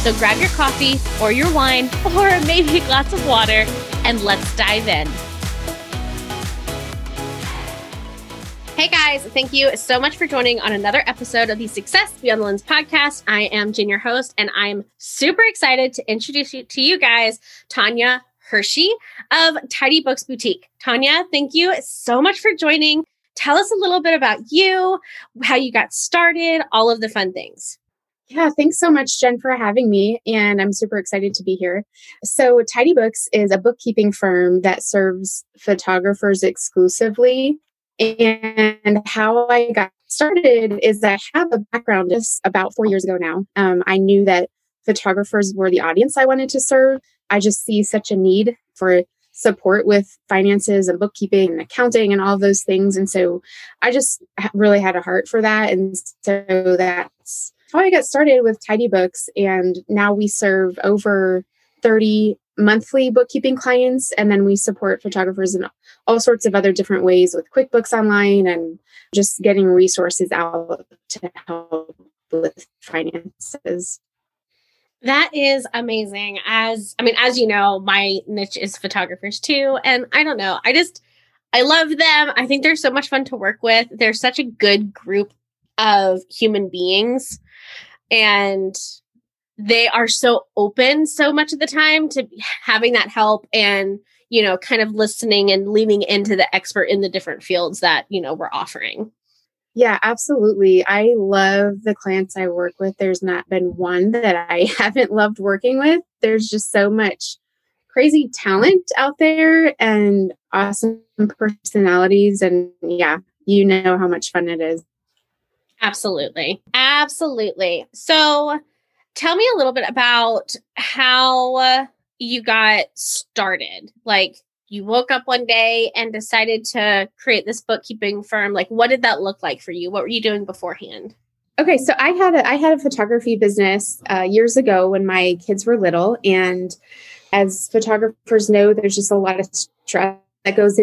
So grab your coffee or your wine or maybe a glass of water and let's dive in. Hey guys, thank you so much for joining on another episode of the Success Beyond the Lens podcast. I am Jen, your host, and I'm super excited to introduce you to you guys, Tanya Hirschy of Tidy Books Boutique. Tanya, thank you so much for joining. Tell us a little bit about you, how you got started, all of the fun things. Yeah, thanks so much, Jen, for having me. And I'm super excited to be here. So, Tidy Books is a bookkeeping firm that serves photographers exclusively. And how I got started is I have a background just about four years ago now. Um, I knew that photographers were the audience I wanted to serve. I just see such a need for support with finances and bookkeeping and accounting and all those things. And so I just really had a heart for that. And so that's how I got started with Tidy Books. And now we serve over 30 monthly bookkeeping clients. And then we support photographers in all sorts of other different ways with QuickBooks Online and just getting resources out to help with finances. That is amazing. As I mean, as you know, my niche is photographers too. And I don't know, I just, I love them. I think they're so much fun to work with. They're such a good group of human beings and they are so open so much of the time to having that help and you know kind of listening and leaning into the expert in the different fields that you know we're offering. Yeah absolutely. I love the clients i work with. There's not been one that i haven't loved working with. There's just so much crazy talent out there and awesome personalities and yeah you know how much fun it is Absolutely. Absolutely. So tell me a little bit about how you got started. Like you woke up one day and decided to create this bookkeeping firm. Like what did that look like for you? What were you doing beforehand? Okay, so I had a I had a photography business uh, years ago when my kids were little, and as photographers know, there's just a lot of stress that goes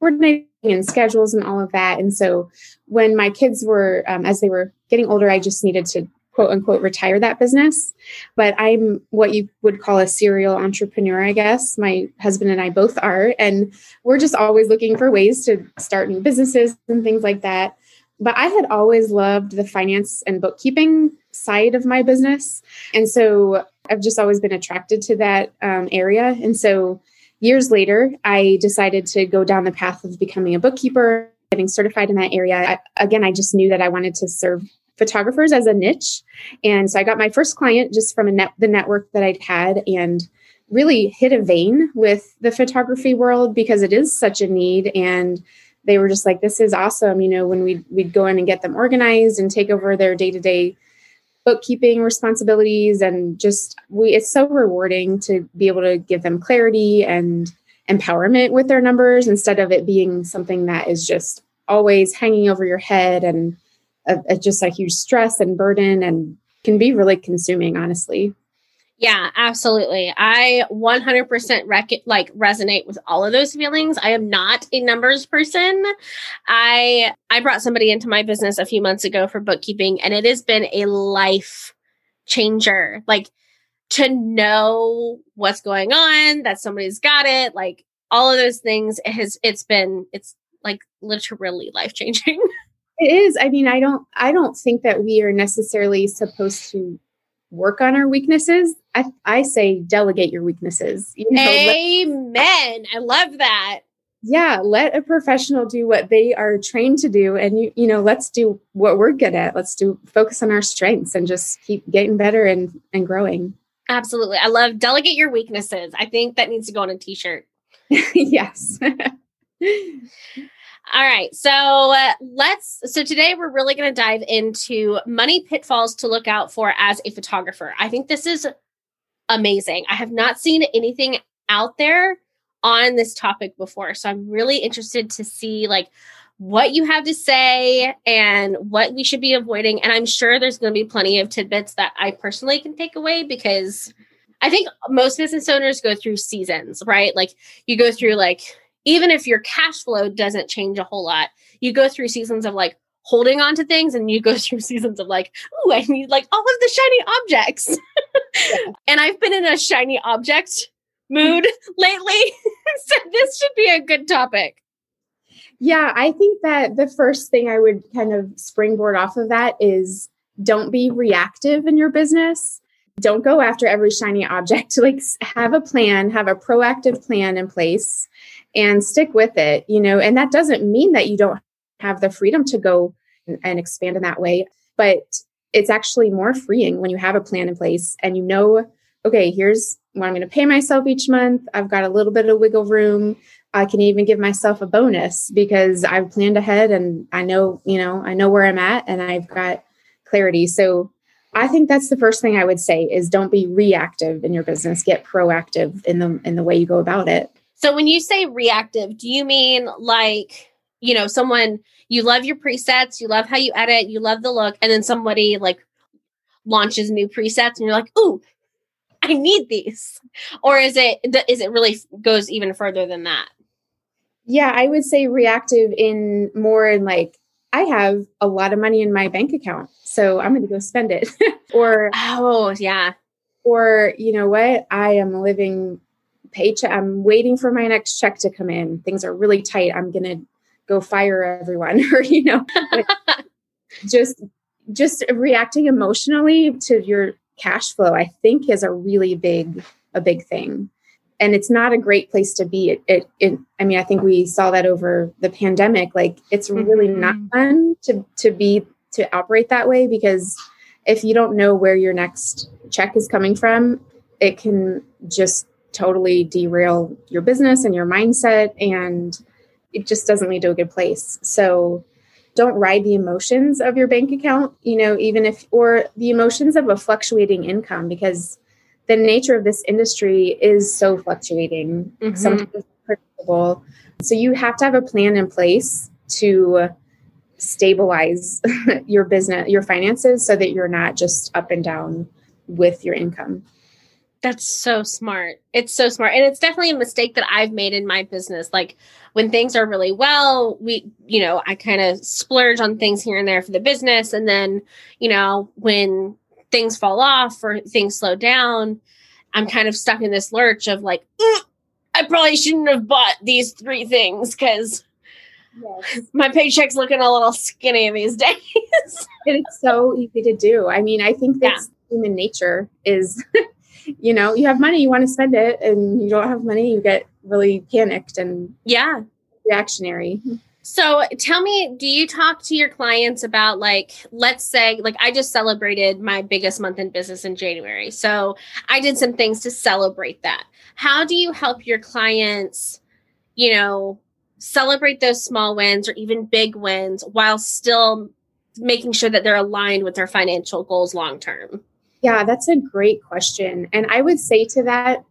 coordinating and schedules and all of that. And so when my kids were, um, as they were getting older, I just needed to quote unquote retire that business. But I'm what you would call a serial entrepreneur, I guess. My husband and I both are. And we're just always looking for ways to start new businesses and things like that. But I had always loved the finance and bookkeeping side of my business. And so I've just always been attracted to that um, area. And so years later, I decided to go down the path of becoming a bookkeeper, getting certified in that area. I, again, I just knew that I wanted to serve photographers as a niche. And so I got my first client just from net, the network that I'd had and really hit a vein with the photography world because it is such a need. And they were just like, this is awesome. You know, when we'd, we'd go in and get them organized and take over their day to day bookkeeping responsibilities and just we it's so rewarding to be able to give them clarity and empowerment with their numbers instead of it being something that is just always hanging over your head and a, a, just a huge stress and burden and can be really consuming honestly yeah, absolutely. I 100% rec- like resonate with all of those feelings. I am not a numbers person. I I brought somebody into my business a few months ago for bookkeeping and it has been a life changer. Like to know what's going on, that somebody's got it, like all of those things it has it's been it's like literally life changing. It is. I mean, I don't I don't think that we are necessarily supposed to work on our weaknesses. I, I say delegate your weaknesses. You know, Amen. Let, I love that. Yeah, let a professional do what they are trained to do, and you you know, let's do what we're good at. Let's do focus on our strengths and just keep getting better and and growing. Absolutely, I love delegate your weaknesses. I think that needs to go on a t-shirt. yes. All right. So uh, let's, so today we're really going to dive into money pitfalls to look out for as a photographer. I think this is amazing. I have not seen anything out there on this topic before. So I'm really interested to see like what you have to say and what we should be avoiding. And I'm sure there's going to be plenty of tidbits that I personally can take away because I think most business owners go through seasons, right? Like you go through like even if your cash flow doesn't change a whole lot, you go through seasons of like holding on to things and you go through seasons of like, oh, I need like all of the shiny objects. And I've been in a shiny object mood lately. so this should be a good topic. Yeah, I think that the first thing I would kind of springboard off of that is don't be reactive in your business. Don't go after every shiny object. Like have a plan, have a proactive plan in place and stick with it, you know, and that doesn't mean that you don't have the freedom to go and expand in that way, but it's actually more freeing when you have a plan in place and you know, okay, here's what I'm going to pay myself each month. I've got a little bit of wiggle room. I can even give myself a bonus because I've planned ahead and I know, you know, I know where I'm at and I've got clarity. So I think that's the first thing I would say is don't be reactive in your business, get proactive in the in the way you go about it. So when you say reactive, do you mean like, you know, someone you love your presets, you love how you edit, you love the look and then somebody like launches new presets and you're like, "Ooh, I need these." Or is it is it really goes even further than that? Yeah, I would say reactive in more in like, I have a lot of money in my bank account, so I'm going to go spend it. or, oh, yeah. Or, you know what? I am living paycheck. I'm waiting for my next check to come in. Things are really tight. I'm going to go fire everyone or, you know, just, just reacting emotionally to your cash flow, I think is a really big, a big thing and it's not a great place to be. It, it, it, I mean, I think we saw that over the pandemic. Like, it's really mm-hmm. not fun to to be to operate that way because if you don't know where your next check is coming from, it can just totally derail your business and your mindset, and it just doesn't lead to a good place. So, don't ride the emotions of your bank account. You know, even if or the emotions of a fluctuating income because the nature of this industry is so fluctuating, mm-hmm. sometimes predictable. So you have to have a plan in place to stabilize your business, your finances, so that you're not just up and down with your income. That's so smart. It's so smart. And it's definitely a mistake that I've made in my business. Like when things are really well, we, you know, I kind of splurge on things here and there for the business. And then, you know, when things fall off or things slow down, I'm kind of stuck in this lurch of like, mm, I probably shouldn't have bought these three things because yes. my paycheck's looking a little skinny these days. And it's so easy to do. I mean, I think that's yeah. human nature is, you know, you have money, you want to spend it, and you don't have money, you get really panicked and yeah, reactionary. So tell me, do you talk to your clients about like, let's say, like I just celebrated my biggest month in business in January. So I did some things to celebrate that. How do you help your clients, you know, celebrate those small wins or even big wins while still making sure that they're aligned with their financial goals long term? Yeah, that's a great question. And I would say to that,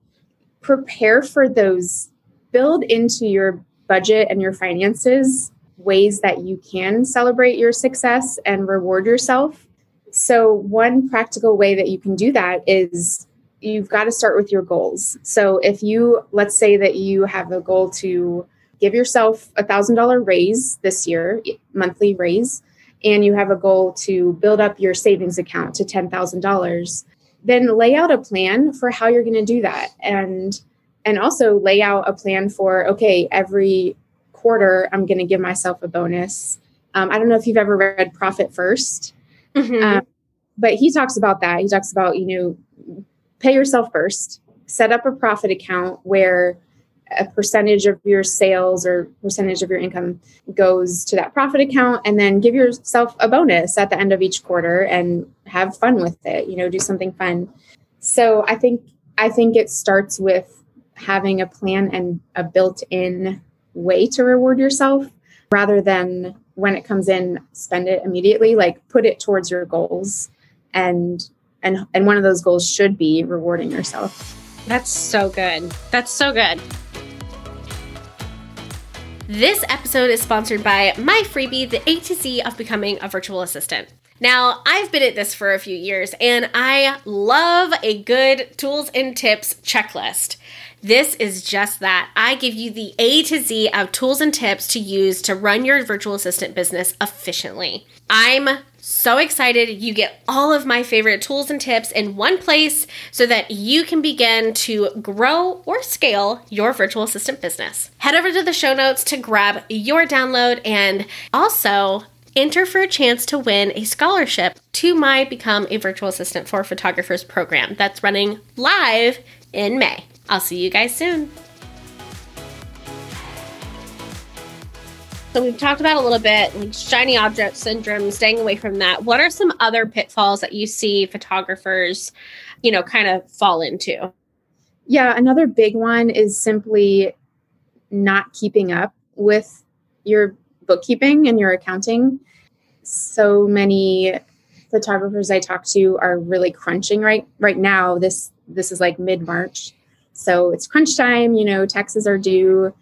prepare for those, build into your budget and your finances ways that you can celebrate your success and reward yourself. So, one practical way that you can do that is you've got to start with your goals. So, if you, let's say that you have a goal to give yourself a thousand dollar raise this year, monthly raise, and you have a goal to build up your savings account to $10,000, then lay out a plan for how you're going to do that. And and also lay out a plan for okay every quarter i'm going to give myself a bonus um, i don't know if you've ever read profit 1st mm-hmm. um, but he talks about that he talks about you know pay yourself first set up a profit account where a percentage of your sales or percentage of your income goes to that profit account and then give yourself a bonus at the end of each quarter and have fun with it you know do something fun so i think i think it starts with having a plan and a built in way to reward yourself rather than when it comes in, spend it immediately. Like put it towards your goals and and and one of those goals should be rewarding yourself. That's so good. That's so good. This episode is sponsored by my freebie, The A to Z of Becoming a Virtual Assistant. Now, I've been at this for a few years and I love a good tools and tips checklist. This is just that. I give you the A to Z of tools and tips to use to run your virtual assistant business efficiently. I'm so excited you get all of my favorite tools and tips in one place so that you can begin to grow or scale your virtual assistant business. Head over to the show notes to grab your download and also enter for a chance to win a scholarship to my Become a Virtual Assistant for Photographers program that's running live in May. I'll see you guys soon. So we've talked about a little bit like shiny object syndrome, staying away from that. What are some other pitfalls that you see photographers, you know, kind of fall into? Yeah, another big one is simply not keeping up with your bookkeeping and your accounting. So many photographers I talk to are really crunching right right now. This this is like mid March so it's crunch time, you know, taxes are due.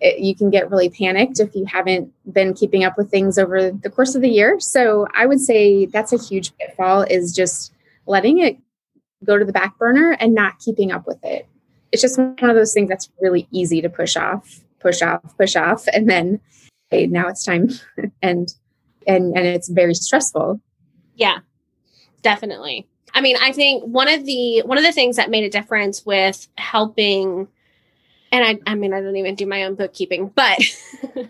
It, you can get really panicked if you haven't been keeping up with things over the course of the year. So I would say that's a huge pitfall is just letting it go to the back burner and not keeping up with it. It's just one of those things that's really easy to push off, push off, push off, and then hey, now it's time, and and and it's very stressful. Yeah, definitely. I mean, I think one of the one of the things that made a difference with helping and I I mean I don't even do my own bookkeeping, but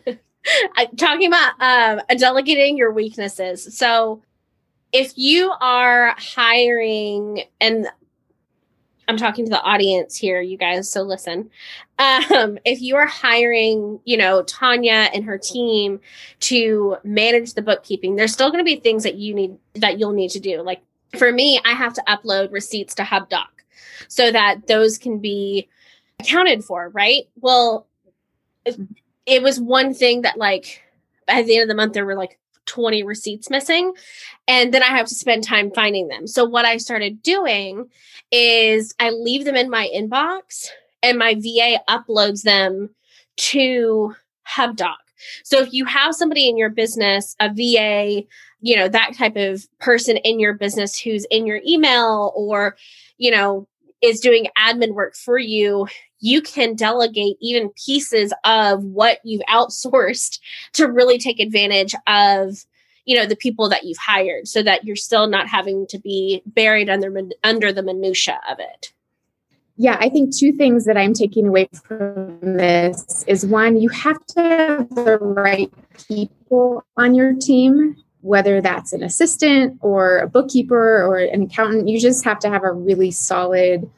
talking about um, delegating your weaknesses. So if you are hiring and I'm talking to the audience here, you guys, so listen. Um, if you are hiring, you know, Tanya and her team to manage the bookkeeping, there's still going to be things that you need that you'll need to do, like for me, I have to upload receipts to HubDoc so that those can be accounted for, right? Well, it, was one thing that like at the end of the month there were like 20 receipts missing and then I have to spend time finding them. So what I started doing is I leave them in my inbox and my VA uploads them to HubDoc. So if you have somebody in your business, a VA, you know, that type of person in your business who's in your email or, you know, is doing admin work for you, you can delegate even pieces of what you've outsourced to really take advantage of you know the people that you've hired so that you're still not having to be buried under under the minutia of it. Yeah i think two things that i'm taking away from this is one you have to have the right people on your team whether that's an assistant or a bookkeeper or an accountant, you just have to have a really solid,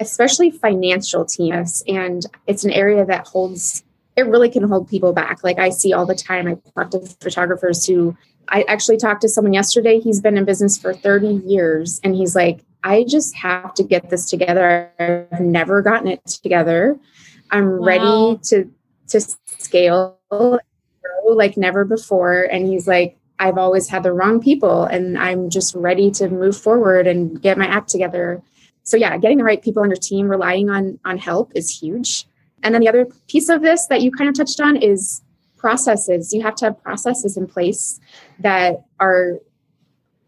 especially financial team. And it's an area that holds, it really can hold people back. Like I see all the time, I talk to photographers who, I actually talked to someone yesterday. He's been in business for 30 years and he's like, I just have to get this together. I've never gotten it together. I'm wow. ready to to scale like never before. And he's like, I've always had the wrong people and I'm just ready to move forward and get my act together. So yeah, getting the right people on your team, relying on on help is huge. And then the other piece of this that you kind of touched on is processes. You have to have processes in place that are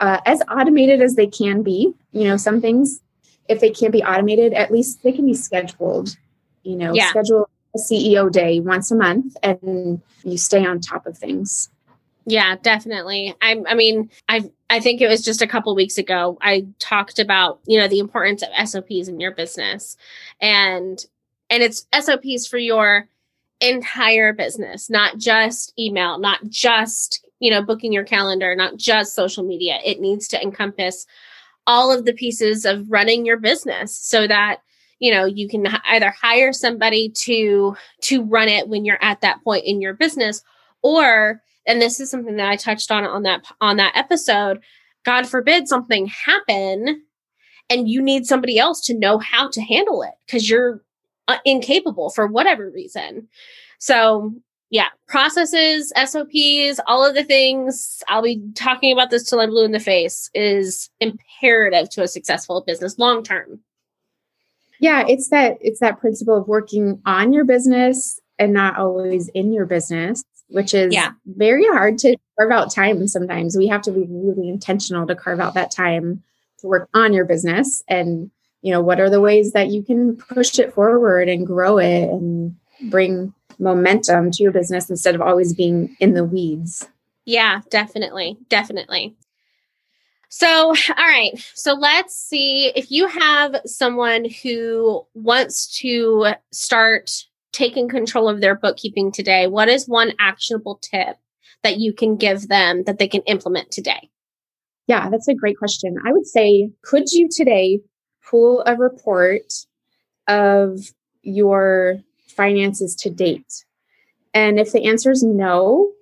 uh, as automated as they can be. You know, some things, if they can't be automated, at least they can be scheduled. You know, yeah. schedule a CEO day once a month and you stay on top of things. Yeah, definitely. I I mean, I I think it was just a couple weeks ago I talked about, you know, the importance of SOPs in your business. And and it's SOPs for your entire business, not just email, not just, you know, booking your calendar, not just social media. It needs to encompass all of the pieces of running your business so that you know you can either hire somebody to to run it when you're at that point in your business or and this is something that I touched on on that on that episode. God forbid something happen and you need somebody else to know how to handle it because you're uh, incapable for whatever reason. So, yeah, processes, SOPs, all of the things I'll be talking about this till I'm blue in the face is imperative to a successful business long term. Yeah, it's that it's that principle of working on your business and not always in your business, which is yeah. very hard to carve out time sometimes. We have to be really intentional to carve out that time to work on your business and you know what are the ways that you can push it forward and grow it and bring momentum to your business instead of always being in the weeds. Yeah, definitely. Definitely. So, all right. So let's see if you have someone who wants to start taking control of their bookkeeping today, what is one actionable tip that you can give them that they can implement today? Yeah, that's a great question. I would say, could you today pull a report of your finances to date? And if the answer is no,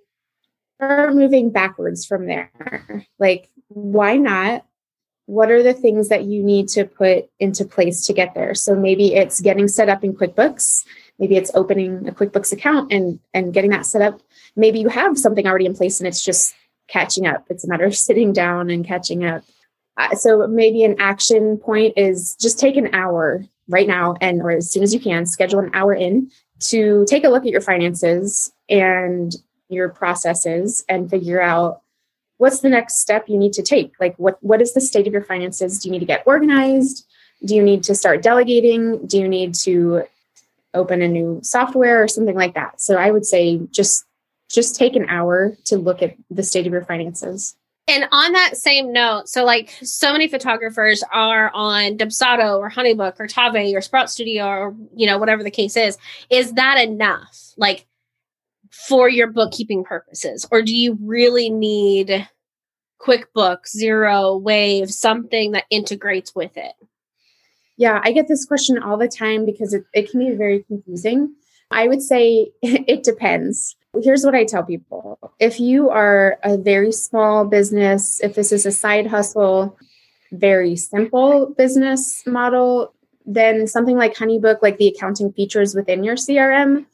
start moving backwards from there. Like, why not? What are the things that you need to put into place to get there? So maybe it's getting set up in QuickBooks. Maybe it's opening a QuickBooks account and and getting that set up. Maybe you have something already in place and it's just catching up. It's a matter of sitting down and catching up. Uh, so maybe an action point is just take an hour right now and or as soon as you can schedule an hour in to take a look at your finances and your processes and figure out what's the next step you need to take like what what is the state of your finances do you need to get organized do you need to start delegating do you need to open a new software or something like that so i would say just just take an hour to look at the state of your finances and on that same note, so like so many photographers are on Dubsado or Honeybook or Tave or Sprout Studio or you know whatever the case is. Is that enough? Like for your bookkeeping purposes, or do you really need QuickBooks, Xero, Wave, something that integrates with it? Yeah, I get this question all the time because it, it can be very confusing. I would say it depends. Here's what I tell people if you are a very small business, if this is a side hustle, very simple business model, then something like Honeybook, like the accounting features within your CRM,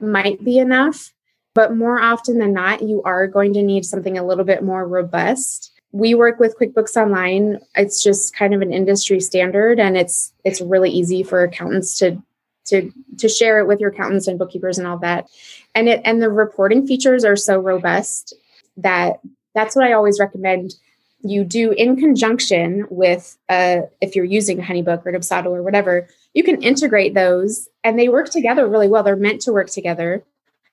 might be enough. But more often than not, you are going to need something a little bit more robust. We work with QuickBooks Online. It's just kind of an industry standard and it's it's really easy for accountants to to to share it with your accountants and bookkeepers and all that. And it and the reporting features are so robust that that's what i always recommend you do in conjunction with uh, if you're using honeybook or dubsado or whatever you can integrate those and they work together really well. They're meant to work together.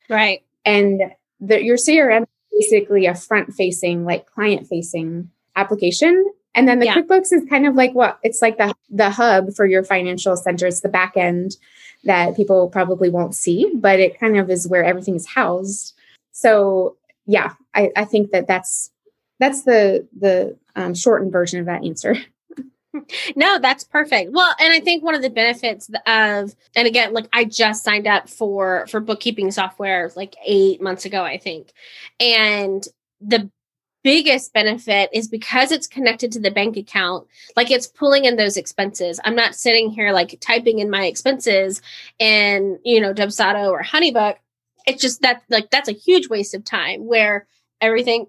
Right. And the, your crm basically a front facing like client facing application and then the yeah. quickbooks is kind of like what it's like the the hub for your financial center it's the back end that people probably won't see, but it kind of is where everything is housed. So yeah, I, I think that that's that's the the um, shortened version of that answer. no, that's perfect. Well, and I think one of the benefits of, and again, like I just signed up for for bookkeeping software like eight months ago, I think, and the biggest benefit is because it's connected to the bank account, like it's pulling in those expenses. I'm not sitting here like typing in my expenses and, you know, Dubsado or Honeybook. It's just that, like, that's a huge waste of time where everything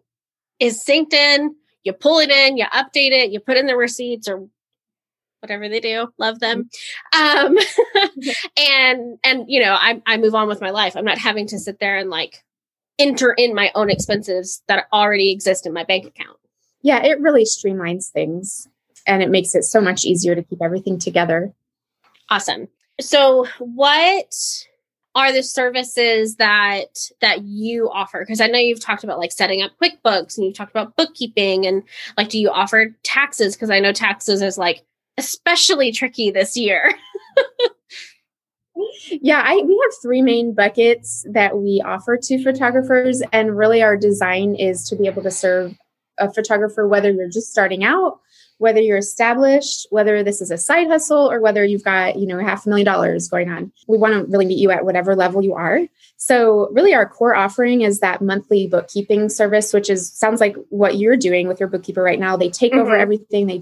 is synced in. You pull it in, you update it, you put in the receipts or whatever they do love them um and and you know I, I move on with my life i'm not having to sit there and like enter in my own expenses that already exist in my bank account. Yeah, it really streamlines things and it makes it so much easier to keep everything together. Awesome. So, what are the services that that you offer? Because i know you've talked about like setting up quickbooks and you've talked about bookkeeping and like do you offer taxes? Because i know taxes is like especially tricky this year. Yeah, I, we have three main buckets that we offer to photographers, and really our design is to be able to serve a photographer whether you're just starting out, whether you're established, whether this is a side hustle, or whether you've got you know half a million dollars going on. We want to really meet you at whatever level you are. So really, our core offering is that monthly bookkeeping service, which is sounds like what you're doing with your bookkeeper right now. They take mm-hmm. over everything. They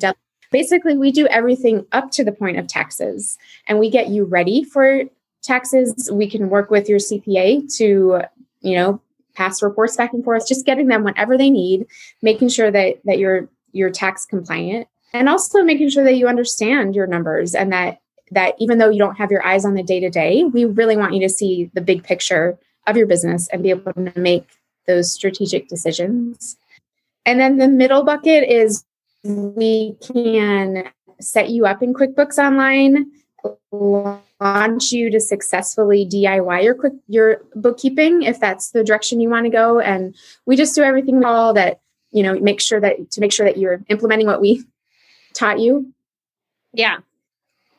basically we do everything up to the point of taxes and we get you ready for taxes we can work with your cpa to you know, pass reports back and forth, just getting them whenever they need, making sure that that you're you're tax compliant and also making sure that you understand your numbers and that that even though you don't have your eyes on the day to day, we really want you to see the big picture of your business and be able to make those strategic decisions. And then the middle bucket is we can set you up in QuickBooks Online, launch you to successfully DIY your quick your bookkeeping if that's the direction you want to go. And we just do everything all that you know make sure that to make sure that you're implementing what we taught you. Yeah.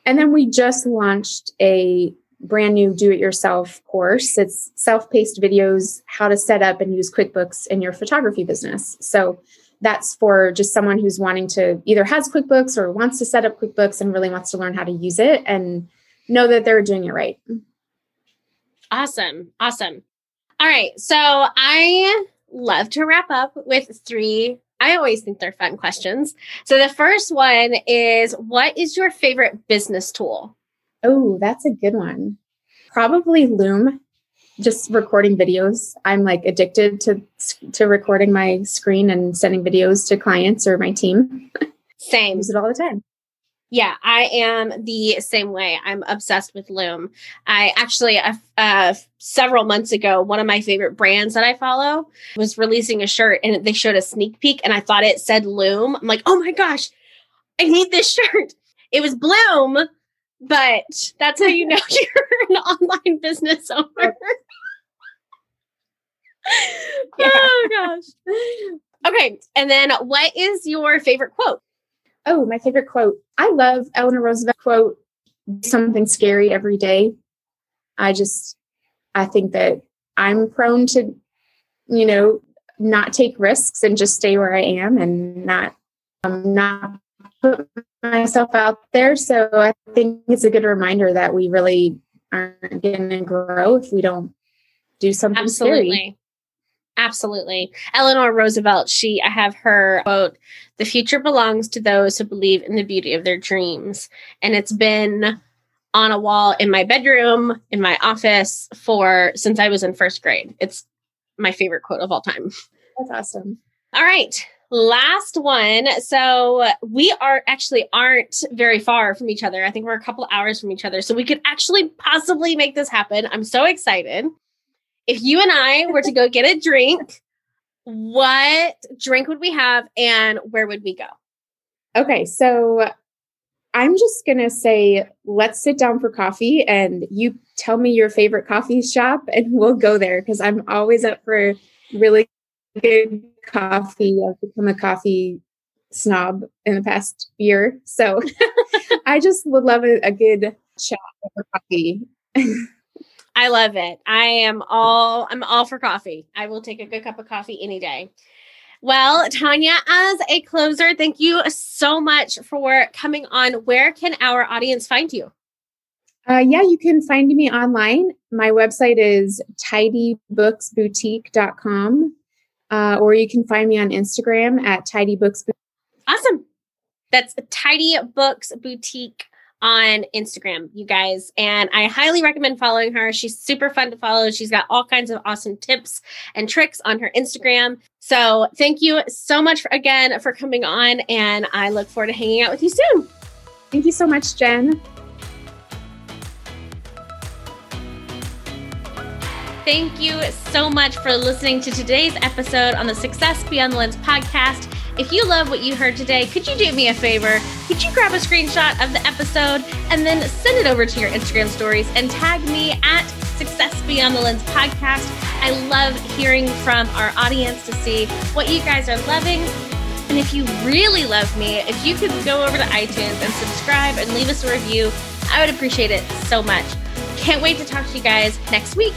And then we just launched a brand new do it yourself course. It's self paced videos, how to set up and use QuickBooks in your photography business. So that's for just someone who's wanting to either has QuickBooks or wants to set up QuickBooks and really wants to learn how to use it and know that they're doing it right. Awesome. Awesome. All right. So I love to wrap up with three. I always think they're fun questions. So the first one is what is your favorite business tool? Oh, that's a good one. Probably Loom just recording videos. I'm like addicted to to recording my screen and sending videos to clients or my team. Same. Use it all the time. Yeah, I am the same way. I'm obsessed with Loom. I actually, uh, several months ago, one of my favorite brands that I follow was releasing a shirt and they showed a sneak peek and I thought it said Loom. I'm like, oh my gosh, I need this shirt. It was Bloom, but that's how you know you're an online business owner. yeah. Oh gosh. Okay. And then what is your favorite quote? Oh, my favorite quote. I love Eleanor Roosevelt quote, something scary every day. I just I think that I'm prone to, you know, not take risks and just stay where I am and not um, not put myself out there. So I think it's a good reminder that we really aren't going to grow if we don't do something Absolutely. scary. Absolutely. Eleanor Roosevelt, she, I have her quote, the future belongs to those who believe in the beauty of their dreams. And it's been on a wall in my bedroom, in my office for since I was in first grade. It's my favorite quote of all time. That's awesome. All right. Last one. So we are actually aren't very far from each other. I think we're a couple hours from each other. So we could actually possibly make this happen. I'm so excited if you and I were to go get a drink, what drink would we have and where would we go? Okay, so I'm just going to say, let's sit down for coffee and you tell me your favorite coffee shop and we'll go there because I'm always up for really good coffee. I've become a coffee snob in the past year. So I just would love a, a good chat over coffee. I love it. I am all I'm all for coffee. I will take a good cup of coffee any day. Well, Tanya, as a closer, thank you so much for coming on. Where can our audience find you? Uh, yeah, you can find me online. My website is tidybooksboutique.com, uh, or you can find me on Instagram at tidybooksboutique. Awesome. That's Tidy Books Boutique on Instagram, you guys. And I highly recommend following her. She's super fun to follow. She's got all kinds of awesome tips and tricks on her Instagram. So thank you so much for, again for coming on. And I look forward to hanging out with you soon. Thank you so much, Jen. Thank you so much for listening to today's episode on the Success Beyond the Lens podcast. If you love what you heard today, could you do me a favor? Could you grab a screenshot of the episode and then send it over to your Instagram stories and tag me at Success Beyond the Lens podcast? I love hearing from our audience to see what you guys are loving. And if you really love me, if you could go over to iTunes and subscribe and leave us a review, I would appreciate it so much. Can't wait to talk to you guys next week.